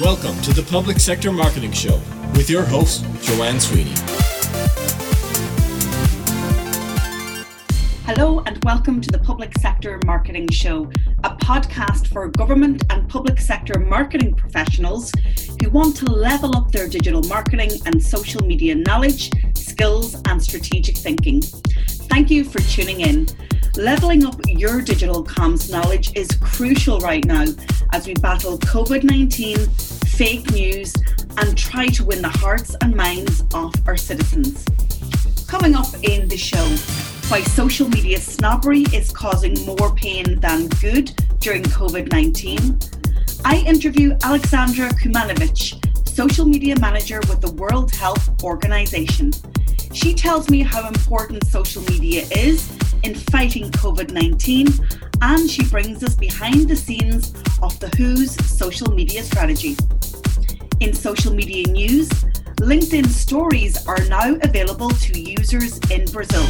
Welcome to the Public Sector Marketing Show with your host, Joanne Sweeney. Hello, and welcome to the Public Sector Marketing Show, a podcast for government and public sector marketing professionals who want to level up their digital marketing and social media knowledge, skills, and strategic thinking. Thank you for tuning in. Leveling up your digital comms knowledge is crucial right now as we battle COVID 19, fake news, and try to win the hearts and minds of our citizens. Coming up in the show, why social media snobbery is causing more pain than good during COVID 19. I interview Alexandra Kuzmanovic, social media manager with the World Health Organization. She tells me how important social media is in fighting COVID 19, and she brings us behind the scenes of the WHO's social media strategy. In social media news, LinkedIn stories are now available to users in Brazil.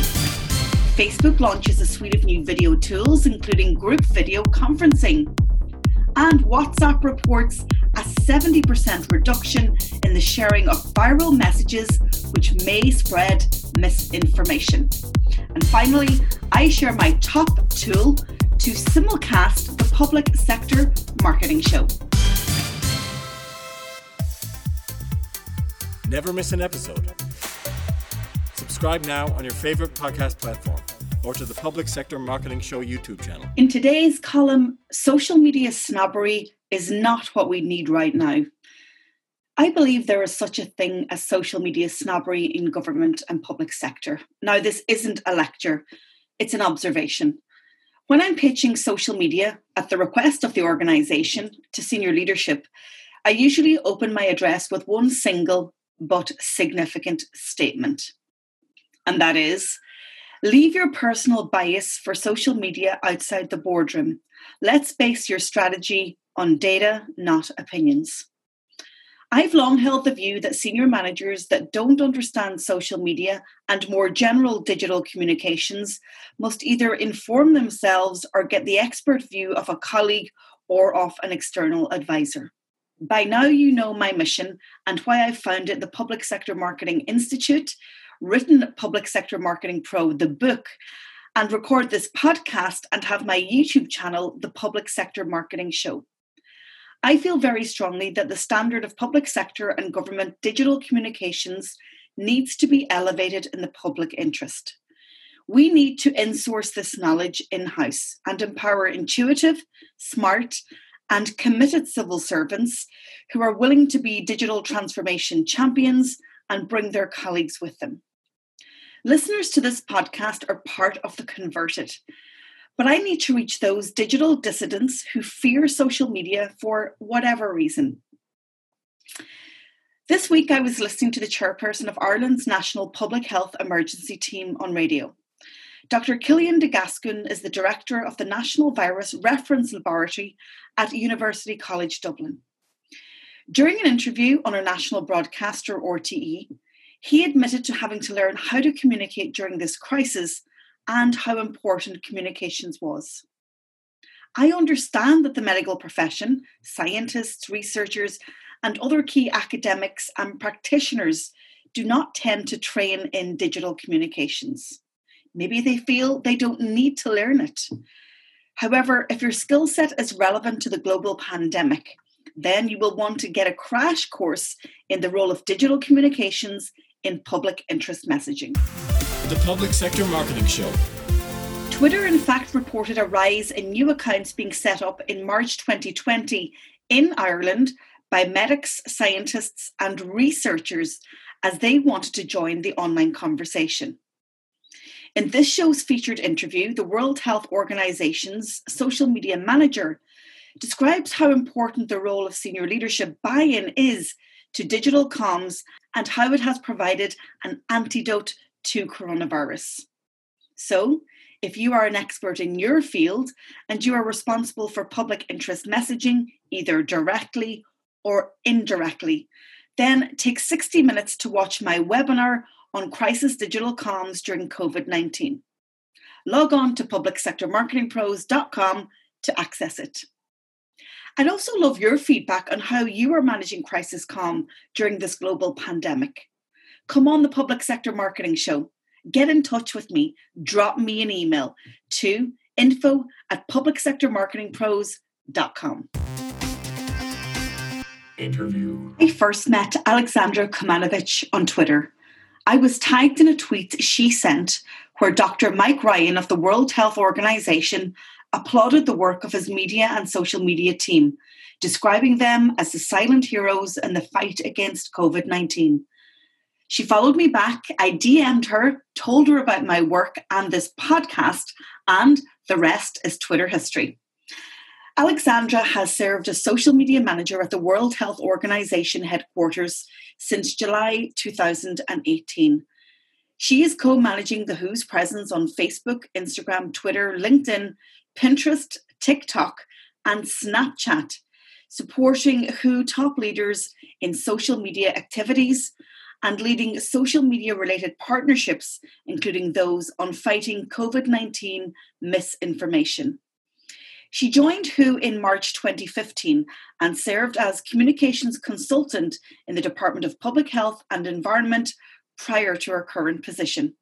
Facebook launches a suite of new video tools, including group video conferencing. And WhatsApp reports a 70% reduction in the sharing of viral messages, which may spread misinformation. And finally, I share my top tool to simulcast public sector marketing show. Never miss an episode. Subscribe now on your favorite podcast platform or to the Public Sector Marketing Show YouTube channel. In today's column, social media snobbery is not what we need right now. I believe there is such a thing as social media snobbery in government and public sector. Now, this isn't a lecture, it's an observation. When I'm pitching social media at the request of the organisation to senior leadership, I usually open my address with one single but significant statement. And that is leave your personal bias for social media outside the boardroom. Let's base your strategy on data, not opinions. I've long held the view that senior managers that don't understand social media and more general digital communications must either inform themselves or get the expert view of a colleague or of an external advisor. By now, you know my mission and why I founded the Public Sector Marketing Institute, written Public Sector Marketing Pro, the book, and record this podcast and have my YouTube channel, The Public Sector Marketing Show. I feel very strongly that the standard of public sector and government digital communications needs to be elevated in the public interest. We need to insource this knowledge in house and empower intuitive, smart, and committed civil servants who are willing to be digital transformation champions and bring their colleagues with them. Listeners to this podcast are part of the converted, but I need to reach those digital dissidents who fear social media for whatever reason. This week, I was listening to the chairperson of Ireland's National Public Health Emergency Team on radio. Dr. Cillian de Gascun is the director of the National Virus Reference Laboratory at University College Dublin. During an interview on our national broadcaster, RTE, he admitted to having to learn how to communicate during this crisis and how important communications was. I understand that the medical profession, scientists, researchers, and other key academics and practitioners do not tend to train in digital communications. Maybe they feel they don't need to learn it. However, if your skill set is relevant to the global pandemic, then you will want to get a crash course in the role of digital communications in public interest messaging the Public Sector Marketing Show. Twitter, in fact, reported a rise in new accounts being set up in March 2020 in Ireland by medics, scientists, and researchers as they wanted to join the online conversation. In this show's featured interview, the World Health Organization's social media manager describes how important the role of senior leadership buy in is to digital comms and how it has provided an antidote to coronavirus. So, if you are an expert in your field and you are responsible for public interest messaging, either directly or indirectly, then take 60 minutes to watch my webinar on crisis digital comms during COVID 19. Log on to publicsectormarketingpros.com to access it. I'd also love your feedback on how you are managing crisis calm during this global pandemic. Come on the Public Sector Marketing Show. Get in touch with me. Drop me an email to info at publicsectormarketingpros.com. Interview. I first met Alexandra Kuzmanovic on Twitter. I was tagged in a tweet she sent where Dr. Mike Ryan of the World Health Organization applauded the work of his media and social media team, describing them as the silent heroes in the fight against COVID 19. She followed me back. I DM'd her, told her about my work and this podcast, and the rest is Twitter history. Alexandra has served as social media manager at the World Health Organization headquarters since July 2018. She is co managing the WHO's presence on Facebook, Instagram, Twitter, LinkedIn, Pinterest, TikTok, and Snapchat, supporting WHO top leaders in social media activities and leading social media related partnerships, including those on fighting COVID 19 misinformation. She joined WHO in March 2015 and served as communications consultant in the Department of Public Health and Environment prior to her current position.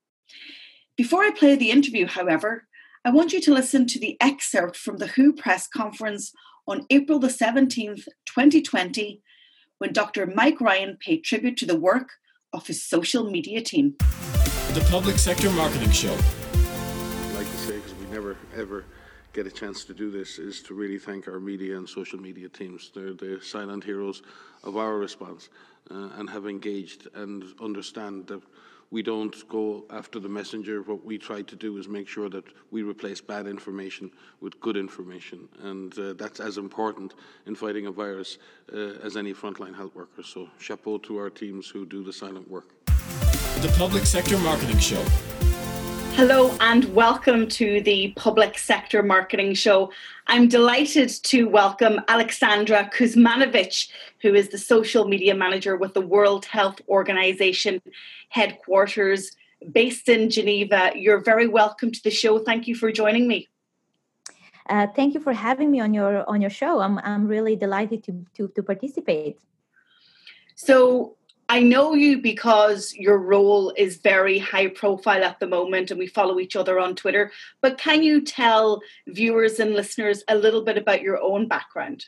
Before I play the interview, however, I want you to listen to the excerpt from the WHO press conference on April the 17th, 2020, when Dr. Mike Ryan paid tribute to the work of his social media team. The Public Sector Marketing Show. I'd like to say, because we never ever get a chance to do this, is to really thank our media and social media teams. They're the silent heroes of our response uh, and have engaged and understand that we don't go after the messenger. What we try to do is make sure that we replace bad information with good information, and uh, that's as important in fighting a virus uh, as any frontline health worker. So, chapeau to our teams who do the silent work. The Public Sector Marketing Show. Hello and welcome to the Public Sector Marketing Show. I'm delighted to welcome Alexandra Kuzmanovic, who is the social media manager with the World Health Organization headquarters based in Geneva. You're very welcome to the show. Thank you for joining me. Uh, thank you for having me on your on your show. I'm I'm really delighted to to, to participate. So I know you because your role is very high profile at the moment and we follow each other on Twitter. But can you tell viewers and listeners a little bit about your own background?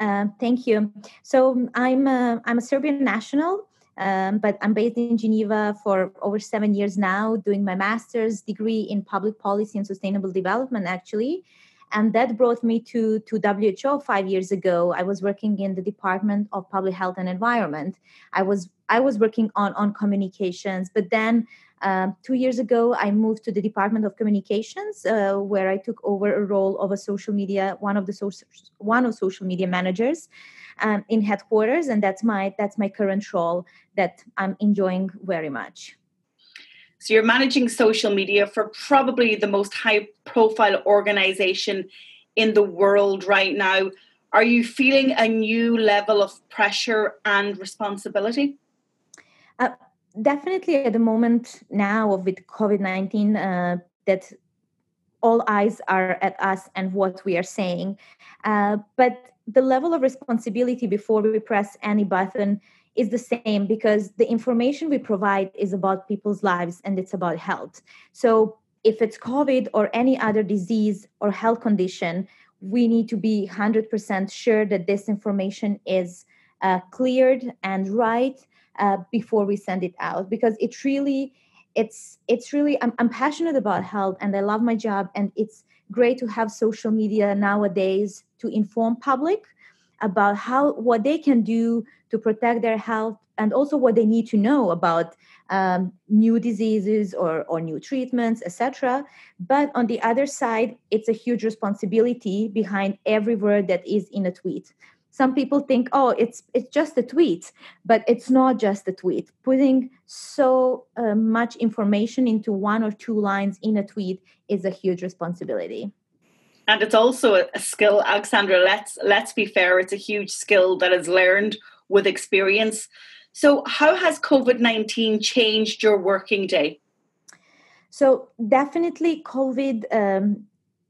Uh, thank you. So I'm a, I'm a Serbian national, um, but I'm based in Geneva for over seven years now, doing my master's degree in public policy and sustainable development, actually and that brought me to to WHO five years ago. I was working in the Department of Public Health and Environment. I was I was working on on communications, but then um, two years ago I moved to the Department of Communications, uh, where I took over a role of a social media one of the social one of social media managers um, in headquarters, and that's my that's my current role that I'm enjoying very much. So you're managing social media for probably the most high profile organization in the world right now. Are you feeling a new level of pressure and responsibility? Uh, definitely at the moment now with COVID 19, uh, that all eyes are at us and what we are saying. Uh, but the level of responsibility before we press any button is the same because the information we provide is about people's lives and it's about health. So if it's COVID or any other disease or health condition, we need to be 100% sure that this information is uh, cleared and right uh, before we send it out because it really it's it's really I'm, I'm passionate about health and i love my job and it's great to have social media nowadays to inform public about how what they can do to protect their health and also what they need to know about um, new diseases or, or new treatments etc but on the other side it's a huge responsibility behind every word that is in a tweet. Some people think oh it's it's just a tweet but it's not just a tweet. Putting so uh, much information into one or two lines in a tweet is a huge responsibility and it's also a skill alexandra let's let's be fair it's a huge skill that is learned with experience. So how has covid-19 changed your working day? So definitely covid um,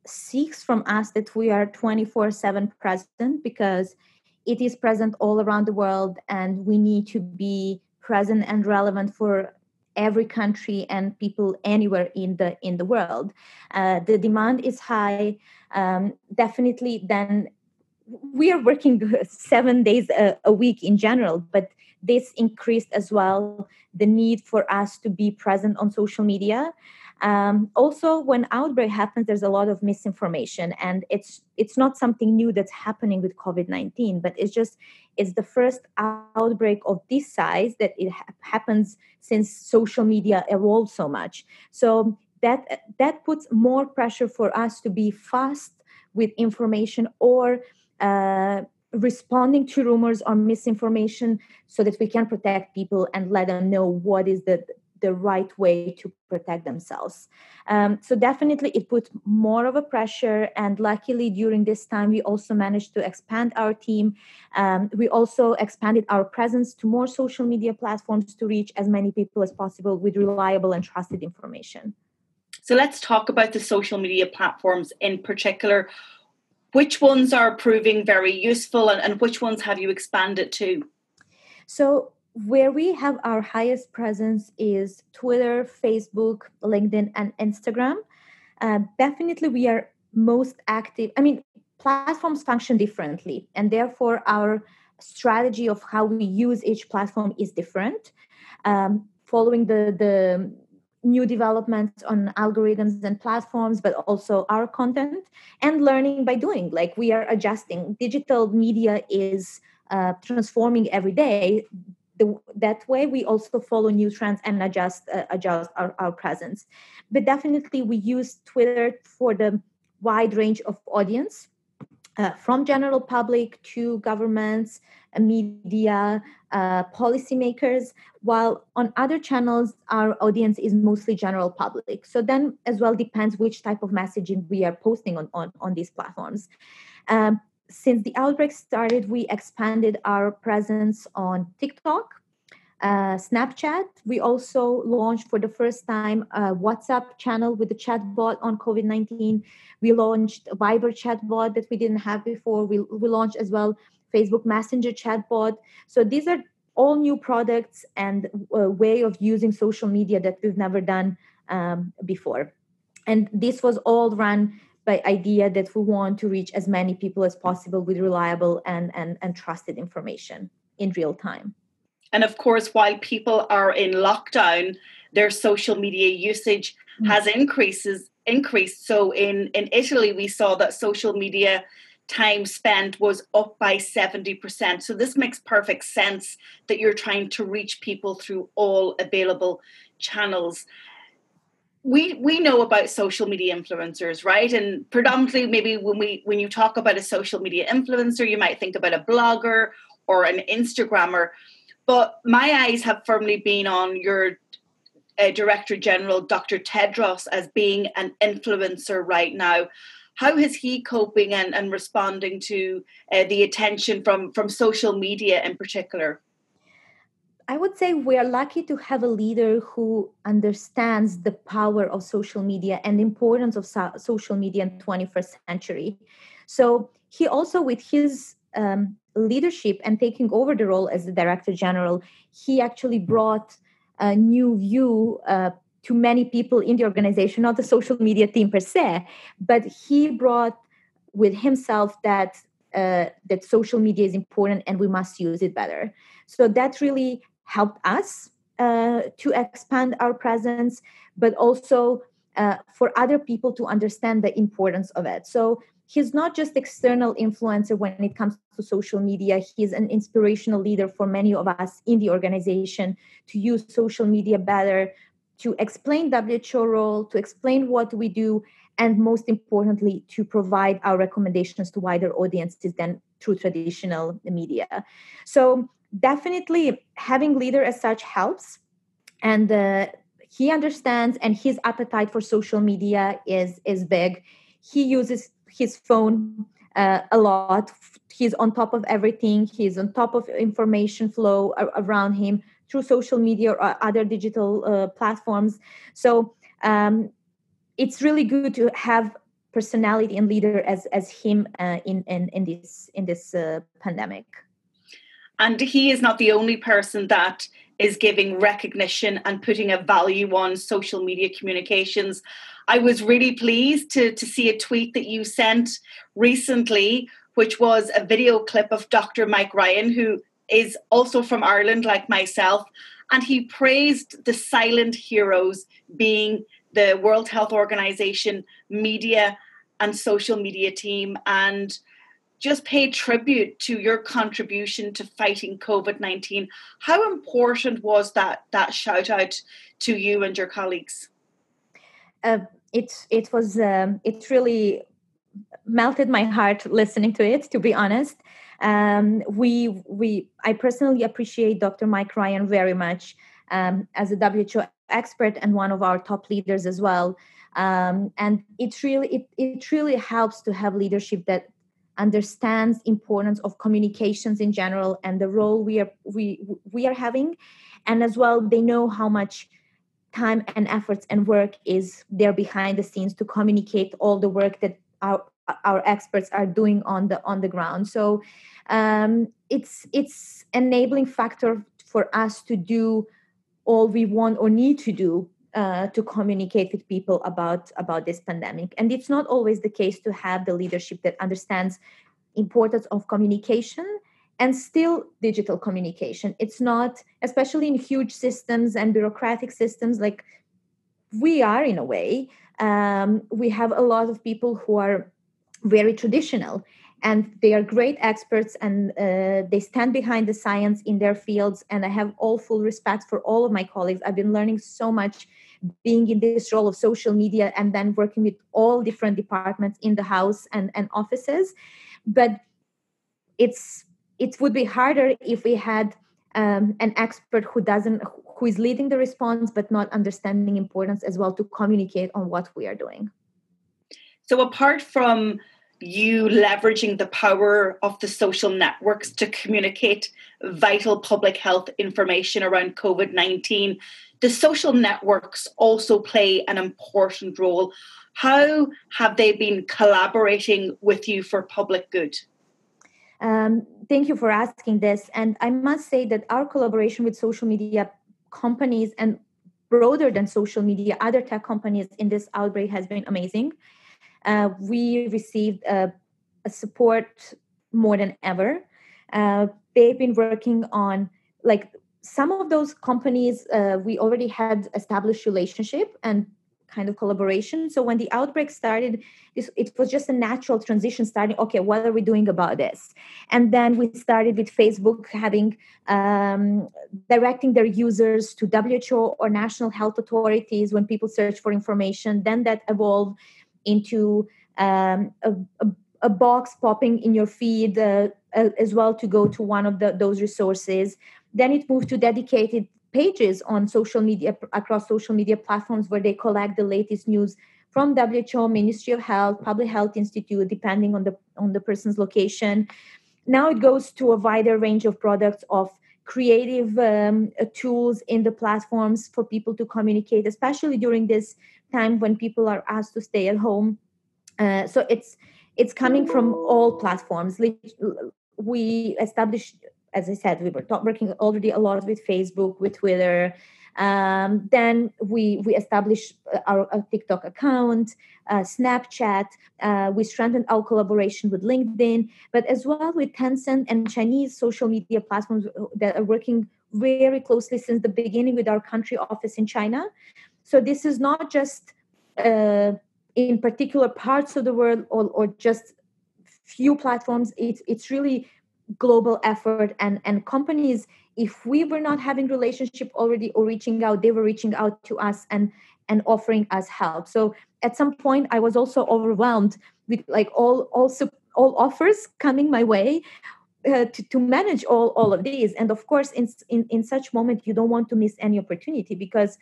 seeks from us that we are 24 7 present because it is present all around the world and we need to be present and relevant for every country and people anywhere in the in the world. Uh, the demand is high um, definitely then we are working seven days a, a, week in general but this increased as well the need for us to be present on social media um, also, when outbreak happens, there's a lot of misinformation, and it's it's not something new that's happening with COVID nineteen, but it's just it's the first outbreak of this size that it ha- happens since social media evolved so much. So that that puts more pressure for us to be fast with information or uh, responding to rumors or misinformation so that we can protect people and let them know what is the the right way to protect themselves. Um, so definitely it put more of a pressure. And luckily during this time, we also managed to expand our team. Um, we also expanded our presence to more social media platforms to reach as many people as possible with reliable and trusted information. So let's talk about the social media platforms in particular. Which ones are proving very useful and, and which ones have you expanded to? So where we have our highest presence is Twitter, Facebook, LinkedIn, and Instagram. Uh, definitely, we are most active. I mean, platforms function differently, and therefore, our strategy of how we use each platform is different. Um, following the the new developments on algorithms and platforms but also our content and learning by doing like we are adjusting digital media is uh, transforming every day the, that way we also follow new trends and adjust uh, adjust our, our presence. But definitely we use twitter for the wide range of audience uh, from general public to governments uh, media uh, policymakers while on other channels our audience is mostly general public. So then as well depends which type of messaging we are posting on on, on these platforms. Um, since the outbreak started, we expanded our presence on TikTok, uh, Snapchat. We also launched for the first time a WhatsApp channel with the chatbot on COVID 19. We launched a Viber chatbot that we didn't have before. We, we launched as well Facebook Messenger chatbot. So these are all new products and a way of using social media that we've never done um, before. And this was all run by idea that we want to reach as many people as possible with reliable and, and, and trusted information in real time. And of course, while people are in lockdown, their social media usage mm-hmm. has increases increased. So in, in Italy, we saw that social media time spent was up by 70%. So this makes perfect sense that you're trying to reach people through all available channels we we know about social media influencers right? And predominantly maybe when we when you talk about a social media influencer you might think about a blogger or an instagrammer. But my eyes have firmly been on your uh, director general dr tedros as being an influencer right now. How is he coping and, and responding to uh, the attention from from social media in particular I would say we are lucky to have a leader who understands the power of social media and the importance of so- social media in 21st century. So he also, with his um, leadership and taking over the role as the director general, he actually brought a new view uh, to many people in the organization, not the social media team per se, but he brought with himself that uh, that social media is important and we must use it better. So that really helped us uh, to expand our presence, but also uh, for other people to understand the importance of it. So he's not just external influencer when it comes to social media. He's an inspirational leader for many of us in the organization to use social media better, to explain WHO role, to explain what we do, and most importantly, to provide our recommendations to wider audiences than through traditional media. So definitely having leader as such helps. And uh, he understands and his appetite for social media is is big. He uses his phone uh, a lot. He's on top of everything. He's on top of information flow around him through social media or other digital uh, platforms. So um, it's really good to have personality and leader as as him uh, in, in in this in this uh, pandemic and he is not the only person that is giving recognition and putting a value on social media communications. I was really pleased to to see a tweet that you sent recently which was a video clip of dr mike ryan who is also from ireland like myself. And he praised the silent heroes being the World Health Organization media and social media team. And just pay tribute to your contribution to fighting COVID 19. How important was that, that shout out to you and your colleagues? Uh, it, it was, um, it really melted my heart listening to it, to be honest. Um, we, we, I personally appreciate Dr. Mike Ryan very much um, as a WHO expert and one of our top leaders as well. Um, and it really it, it really helps to have leadership that understands importance of communications in general and the role we are we we are having. And as well they know how much time and efforts and work is there behind the scenes to communicate all the work that our our experts are doing on the on the ground. So um, it's it's enabling factor for us to do all we want or need to do uh, to communicate with people about about this pandemic. And it's not always the case to have the leadership that understands importance of communication and still digital communication. It's not especially in huge systems and bureaucratic systems like we are in a way um, we have a lot of people who are very traditional and they are great experts and uh, they stand behind the science in their fields. And i have all full respect for all of my colleagues. I've been learning so much being in this role of social media and then working with all different departments in the house and, and offices. But it's it would be harder if we had um, an expert who doesn't who is leading the response but not understanding importance as well to communicate on what we are doing. So apart from you leveraging the power of the social networks to communicate vital public health information around COVID 19. The social networks also play an important role. How have they been collaborating with you for public good? Um, thank you for asking this. And I must say that our collaboration with social media companies and broader than social media, other tech companies in this outbreak has been amazing uh, we received uh, support more than ever. Uh, they've been working on like some of those companies uh, we already had established relationship and kind of collaboration. So when the outbreak started, this, it was just a natural transition starting, okay, what are we doing about this? And then we started with Facebook having um, directing their users to WHO or national health authorities when people search for information. Then that evolved into um, a, a, a, box popping in your feed uh, as well to go to one of the, those resources. Then it moved to dedicated pages on social media across social media platforms where they collect the latest news from WHO, Ministry of Health, Public Health Institute, depending on the on the person's location. Now it goes to a wider range of products of creative um, uh, tools in the platforms for people to communicate, especially during this time when people are asked to stay at home. Uh, so it's it's coming from all platforms. We established, as I said, we were working already a lot with Facebook, with Twitter. Um, then we we established our, our TikTok account, uh, Snapchat. Uh, we strengthened our collaboration with LinkedIn, but as well with Tencent and Chinese social media platforms that are working very closely since the beginning with our country office in China. So this is not just uh, in particular parts of the world or, or just few platforms. It's it's really global effort and and companies. If we were not having relationship already or reaching out, they were reaching out to us and and offering us help. So at some point, I was also overwhelmed with like all also all offers coming my way. Uh, to, to manage all, all of these and of course in, in in such moment you don't want to miss any opportunity because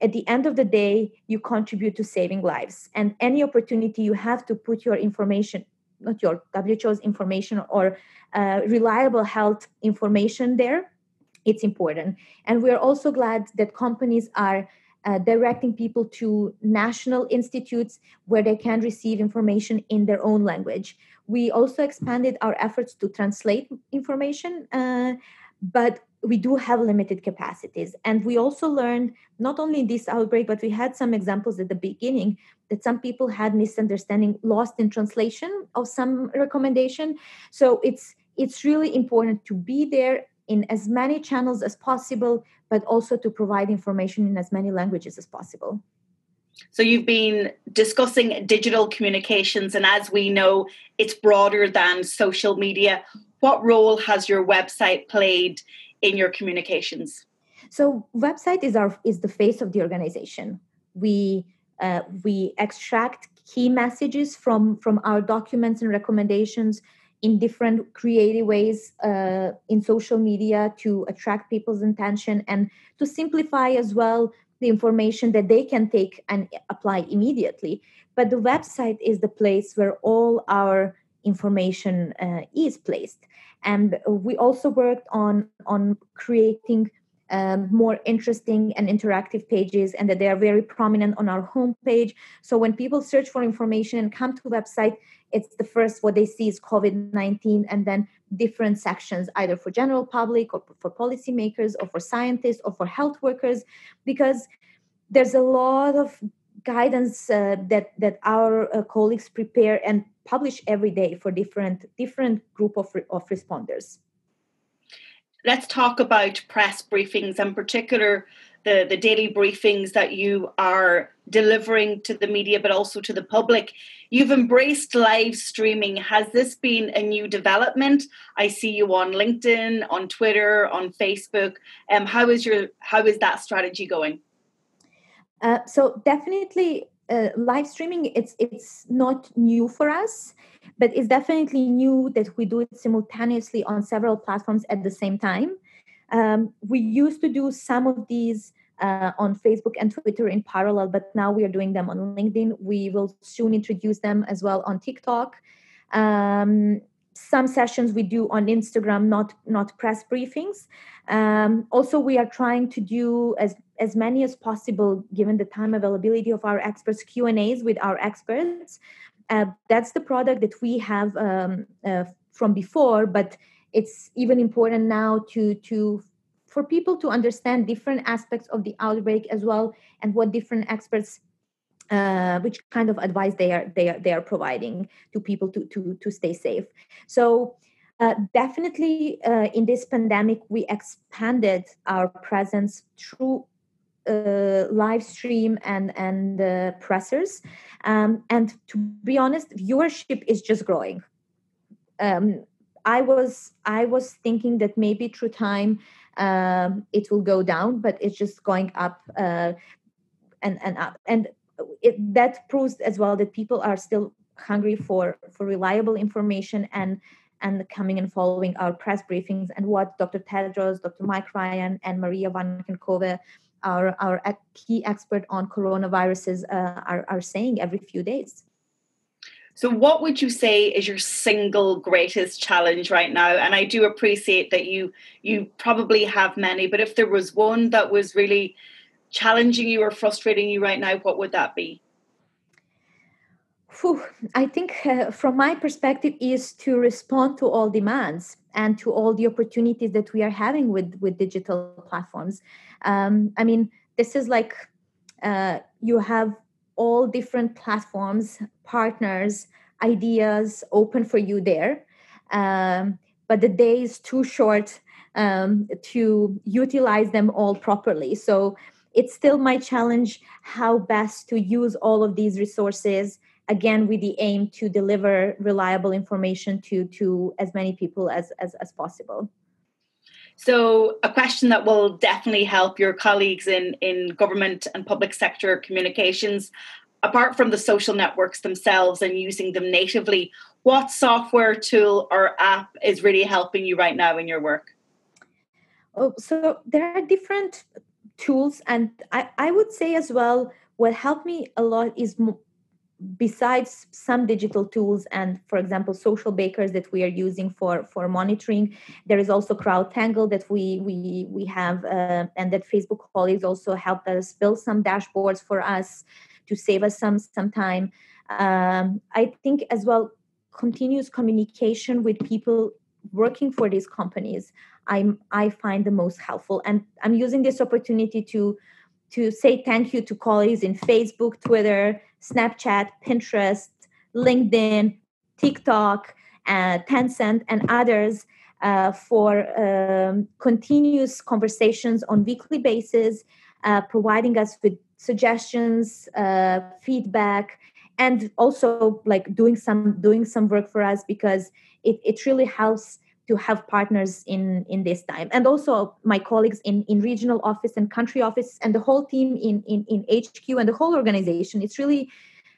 at the end of the day you contribute to saving lives and any opportunity you have to put your information not your WHO's information or uh, reliable health information there it's important and we're also glad that companies are uh, directing people to national institutes where they can receive information in their own language. We also expanded our efforts to translate information, uh, but we do have limited capacities. And we also learned, not only in this outbreak, but we had some examples at the beginning that some people had misunderstanding, lost in translation of some recommendation. So it's it's really important to be there in as many channels as possible, but also to provide information in as many languages as possible. So, you've been discussing digital communications, and as we know, it's broader than social media. What role has your website played in your communications? So, website is our is the face of the organization. We uh, we extract key messages from from our documents and recommendations in different creative ways uh, in social media to attract people's attention and to simplify as well the information that they can take and apply immediately. But the website is the place where all our information uh, is placed. And we also worked on on creating um, more interesting and interactive pages and that they are very prominent on our homepage. So when people search for information and come to the website it's the first what they see is covid-19 and then different sections either for general public or for policymakers or for scientists or for health workers because there's a lot of guidance uh, that that our uh, colleagues prepare and publish every day for different different group of, of responders. Let's talk about press briefings in particular the, the daily briefings that you are delivering to the media but also to the public. You've embraced live streaming. Has this been a new development? I see you on linkedin on twitter on facebook. Um, how is your how is that strategy going uh, so definitely uh, live streaming it's it's not new for us but it's definitely new that we do it simultaneously on several platforms at the same time. Um, we used to do some of these uh, on Facebook and Twitter in parallel, but now we are doing them on LinkedIn. We will soon introduce them as well on TikTok. Um, some sessions we do on Instagram, not not press briefings. Um, also, we are trying to do as as many as possible, given the time availability of our experts, Q and A's with our experts. Uh, that's the product that we have um, uh, from before, but it's even important now to to for people to understand different aspects of the outbreak as well and what different experts uh, which kind of advice they are they are they are providing to people to to to stay safe. So uh, definitely uh, in this pandemic we expanded our presence through uh, live stream and and uh, pressers. Um, and to be honest viewership is just growing. Um, i was i was thinking that maybe through time um, it will go down but it's just going up uh, and and up. And it, that proves as well that people are still hungry for for reliable information and and coming and following our press briefings and what Dr. Tedros, Dr. Mike Ryan, and Maria Van Kerkhove our, our key expert on coronaviruses uh, are, are saying every few days. So, what would you say is your single greatest challenge right now? And I do appreciate that you you probably have many, but if there was one that was really challenging you or frustrating you right now, what would that be? Whew, I think, uh, from my perspective, is to respond to all demands and to all the opportunities that we are having with with digital platforms. Um, i mean this is like uh, you have all different platforms partners ideas open for you there. Um, but the day is too short um, to utilize them all properly. So it's still my challenge how best to use all of these resources again with the aim to deliver reliable information to to as many people as as, as possible so, a question that will definitely help your colleagues in, in government and public sector communications, apart from the social networks themselves and using them natively, what software tool or app is really helping you right now in your work? Oh, so there are different tools, and I, I would say as well, what helped me a lot is besides some digital tools and for example Socialbakers that we are using for for monitoring there is also crowdtangle that we we we have uh, and that facebook colleagues also helped us build some dashboards for us to save us some some time. Um, i think as well continuous communication with people working for these companies i'm i find the most helpful. And i'm using this opportunity to to say thank you to colleagues in facebook twitter Snapchat, Pinterest, LinkedIn, TikTok, uh, Tencent, and others uh, for um, continuous conversations on weekly basis, uh, providing us with suggestions, uh, feedback, and also like doing some doing some work for us because it, it really helps to have partners in in this time. And also my colleagues in in regional office and country office and the whole team in in, in hq and the whole organization. It's really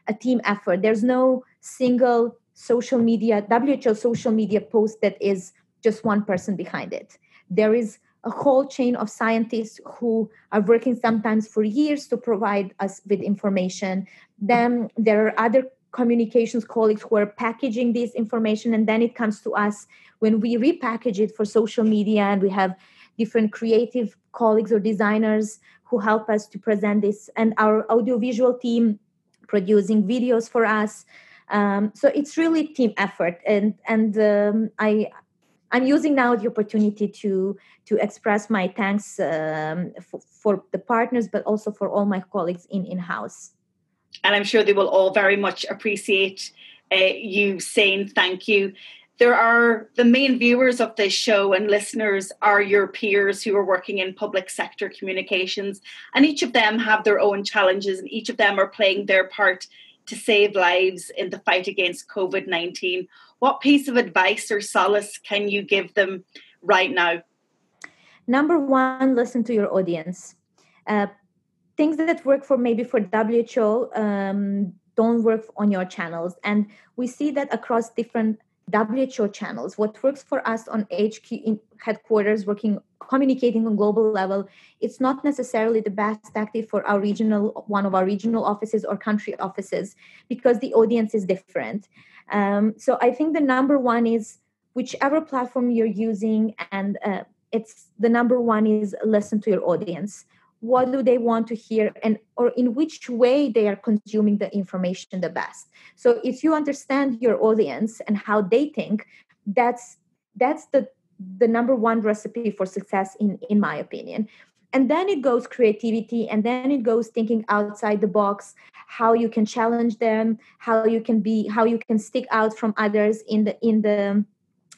a team effort. There's no single social media who social media post that is just one person behind it. There is a whole chain of scientists who are working sometimes for years to provide us with information. Then there are other communications colleagues who are packaging this information and then it comes to us when we repackage it for social media and we have different creative colleagues or designers who help us to present this and our audiovisual team producing videos for us um, so it's really team effort and and um, i i'm using now the opportunity to to express my thanks um, for, for the partners but also for all my colleagues in in house and I'm sure they will all very much appreciate uh, you saying thank you. There are the main viewers of this show and listeners are your peers who are working in public sector communications, and each of them have their own challenges, and each of them are playing their part to save lives in the fight against COVID 19. What piece of advice or solace can you give them right now? Number one, listen to your audience. Uh, things that work for maybe for WHO um, don't work on your channels. And we see that across different WHO channels. What works for us on HQ in headquarters, working communicating on global level, it's not necessarily the best tactic for our regional one of our regional offices or country offices because the audience is different. Um, so I think the number one is whichever platform you're using, and uh, it's the number one is listen to your audience what do they want to hear and or in which way they are consuming the information the best. So if you understand your audience and how they think that's that's the the number one recipe for success in in my opinion. And then it goes creativity and then it goes thinking outside the box how you can challenge them how you can be how you can stick out from others in the in the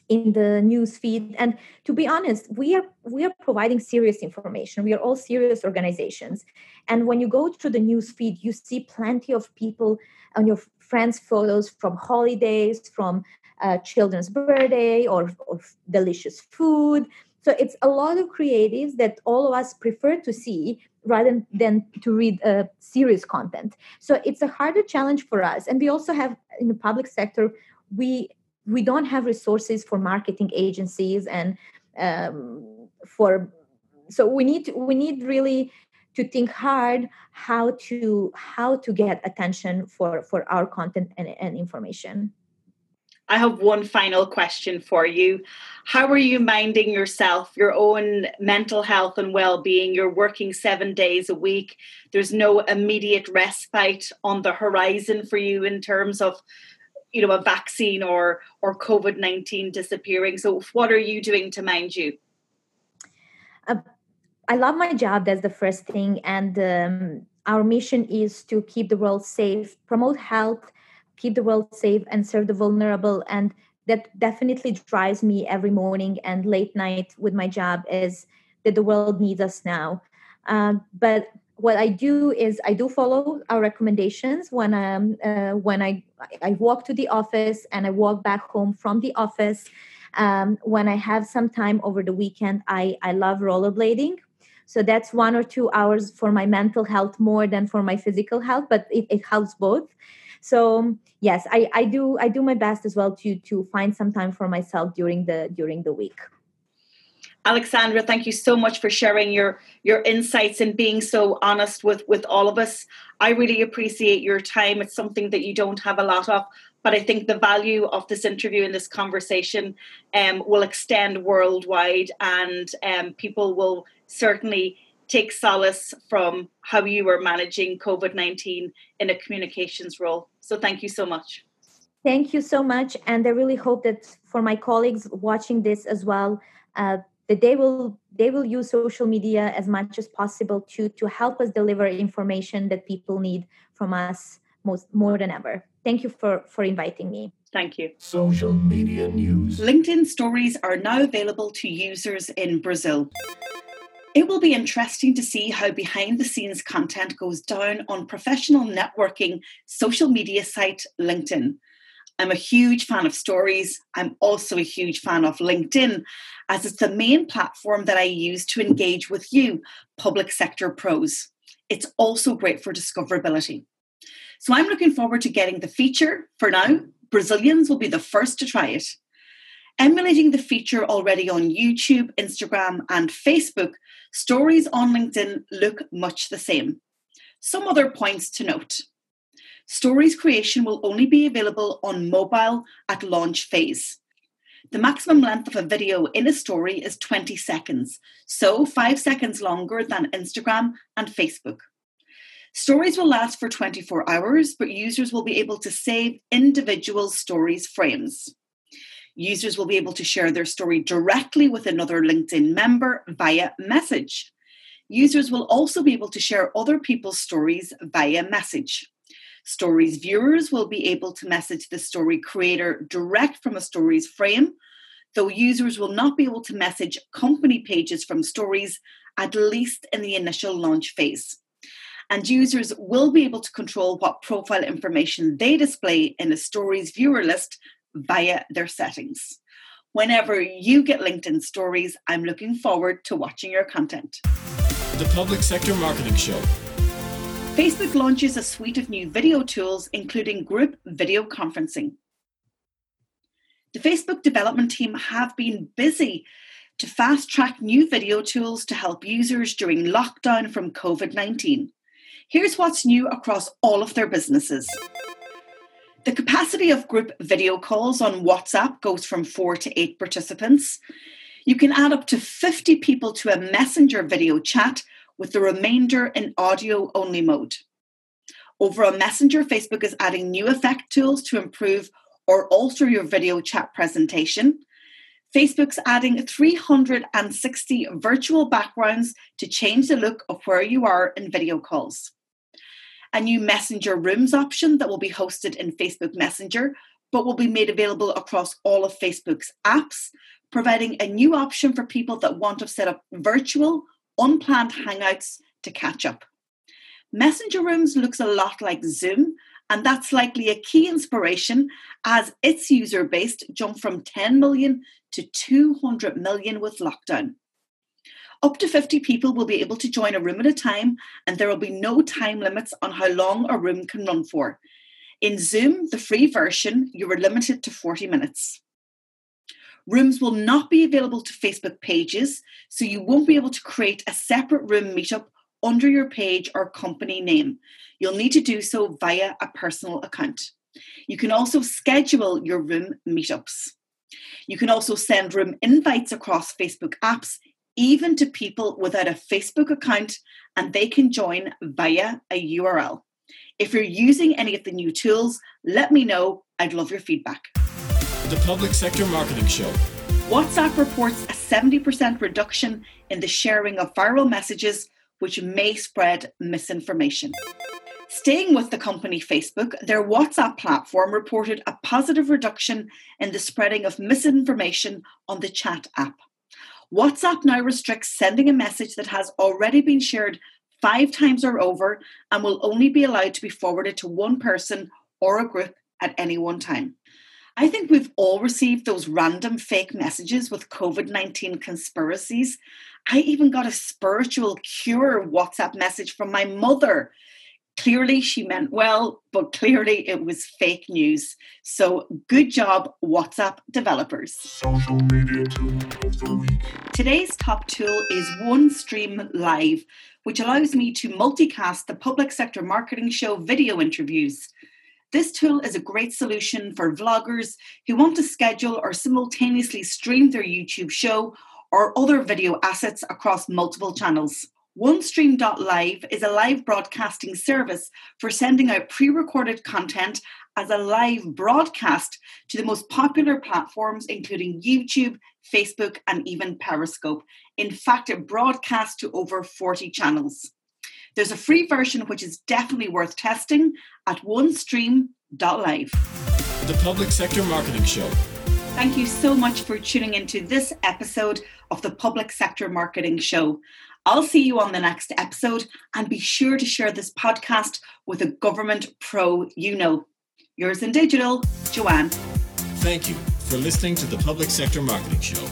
in the news feed. And to be honest we are we are providing serious information. We are all serious organizations. And when you go through the news feed you see plenty of people on your friends photos from holidays from uh, children's birthday or, or delicious food. So it's a lot of creatives that all of us prefer to see rather than to read uh, serious content. So it's a harder challenge for us. And we also have in the public sector we we don't have resources for marketing agencies and um, for so we need we need really to think hard how to how to get attention for for our content and, and information I have one final question for you. How are you minding yourself, your own mental health and well being? You're working seven days a week. There's no immediate respite on the horizon for you in terms of you know a vaccine or or COVID nineteen disappearing. So what are you doing to mind you? Uh, I love my job. That's the first thing, and um, our mission is to keep the world safe, promote health, keep the world safe, and serve the vulnerable. And that definitely drives me every morning and late night with my job is that the world needs us now. Uh, but what I do is I do follow our recommendations when um uh, when I I walk to the office and I walk back home from the office. Um, when I have some time over the weekend, I I love rollerblading. So that's one or two hours for my mental health more than for my physical health, but it, it helps both. So yes, I, I do I do my best as well to to find some time for myself during the during the week. Alexandra, thank you so much for sharing your your insights and being so honest with with all of us. I really appreciate your time. It's something that you don't have a lot of, but I think the value of this interview and this conversation um, will extend worldwide, and um, people will certainly take solace from how you are managing COVID nineteen in a communications role. So, thank you so much. Thank you so much, and I really hope that for my colleagues watching this as well. Uh, that they will they will use social media as much as possible to to help us deliver information that people need from us most more than ever. Thank you for for inviting me. Thank you. Social media news. Linkedin stories are now available to users in brazil. It will be interesting to see how behind the scenes content goes down on professional networking social media site linkedin I'm a huge fan of stories. I'm also a huge fan of LinkedIn, as it's the main platform that I use to engage with you, public sector pros. It's also great for discoverability. So I'm looking forward to getting the feature. For now, Brazilians will be the first to try it. Emulating the feature already on YouTube, Instagram, and Facebook, stories on LinkedIn look much the same. Some other points to note. Stories creation will only be available on mobile at launch phase. The maximum length of a video in a story is 20 seconds, so five seconds longer than Instagram and Facebook. Stories will last for 24 hours, but users will be able to save individual stories frames. Users will be able to share their story directly with another LinkedIn member via message. Users will also be able to share other people's stories via message. Stories viewers will be able to message the story creator direct from a stories frame, though users will not be able to message company pages from stories, at least in the initial launch phase. And users will be able to control what profile information they display in a stories viewer list via their settings. Whenever you get LinkedIn stories, I'm looking forward to watching your content. The Public Sector Marketing Show Facebook launches a suite of new video tools, including group video conferencing. The Facebook development team have been busy to fast track new video tools to help users during lockdown from COVID 19. Here's what's new across all of their businesses. The capacity of group video calls on WhatsApp goes from four to eight participants. You can add up to 50 people to a messenger video chat with the remainder in audio only mode. Over on Messenger, Facebook is adding new effect tools to improve or alter your video chat presentation. Facebook's adding 360 virtual backgrounds to change the look of where you are in video calls. A new Messenger Rooms option that will be hosted in Facebook Messenger, but will be made available across all of Facebook's apps, providing a new option for people that want to set up virtual unplanned hangouts to catch up. Messenger Rooms looks a lot like Zoom, and that's likely a key inspiration as its user base jumped from 10 million to 200 million with lockdown. Up to 50 people will be able to join a room at a time, and there will be no time limits on how long a room can run for. In Zoom, the free version, you are limited to 40 minutes. Rooms will not be available to Facebook pages, so you won't be able to create a separate room meetup under your page or company name. You'll need to do so via a personal account. You can also schedule your room meetups. You can also send room invites across Facebook apps, even to people without a Facebook account, and they can join via a URL. If you're using any of the new tools, let me know. I'd love your feedback the Public Sector Marketing Show. WhatsApp reports a 70% reduction in the sharing of viral messages, which may spread misinformation. Staying with the company Facebook, their WhatsApp platform reported a positive reduction in the spreading of misinformation on the chat app. WhatsApp now restricts sending a message that has already been shared five times or over and will only be allowed to be forwarded to one person or a group at any one time. I think we've all received those random fake messages with COVID 19 conspiracies. I even got a spiritual cure WhatsApp message from my mother. Clearly, she meant well, but clearly it was fake news. So, good job, WhatsApp developers. Social media tool of the week. Today's top tool is OneStream Live, which allows me to multicast the public sector marketing show video interviews. This tool is a great solution for vloggers who want to schedule or simultaneously stream their YouTube show or other video assets across multiple channels. OneStream.live is a live broadcasting service for sending out pre recorded content as a live broadcast to the most popular platforms, including YouTube, Facebook, and even Periscope. In fact, it broadcasts to over 40 channels. There's a free version which is definitely worth testing at onestream.live. The Public Sector Marketing Show. Thank you so much for tuning into this episode of the Public Sector Marketing Show. I'll see you on the next episode and be sure to share this podcast with a government pro you know. Yours in digital, Joanne. Thank you for listening to the Public Sector Marketing Show.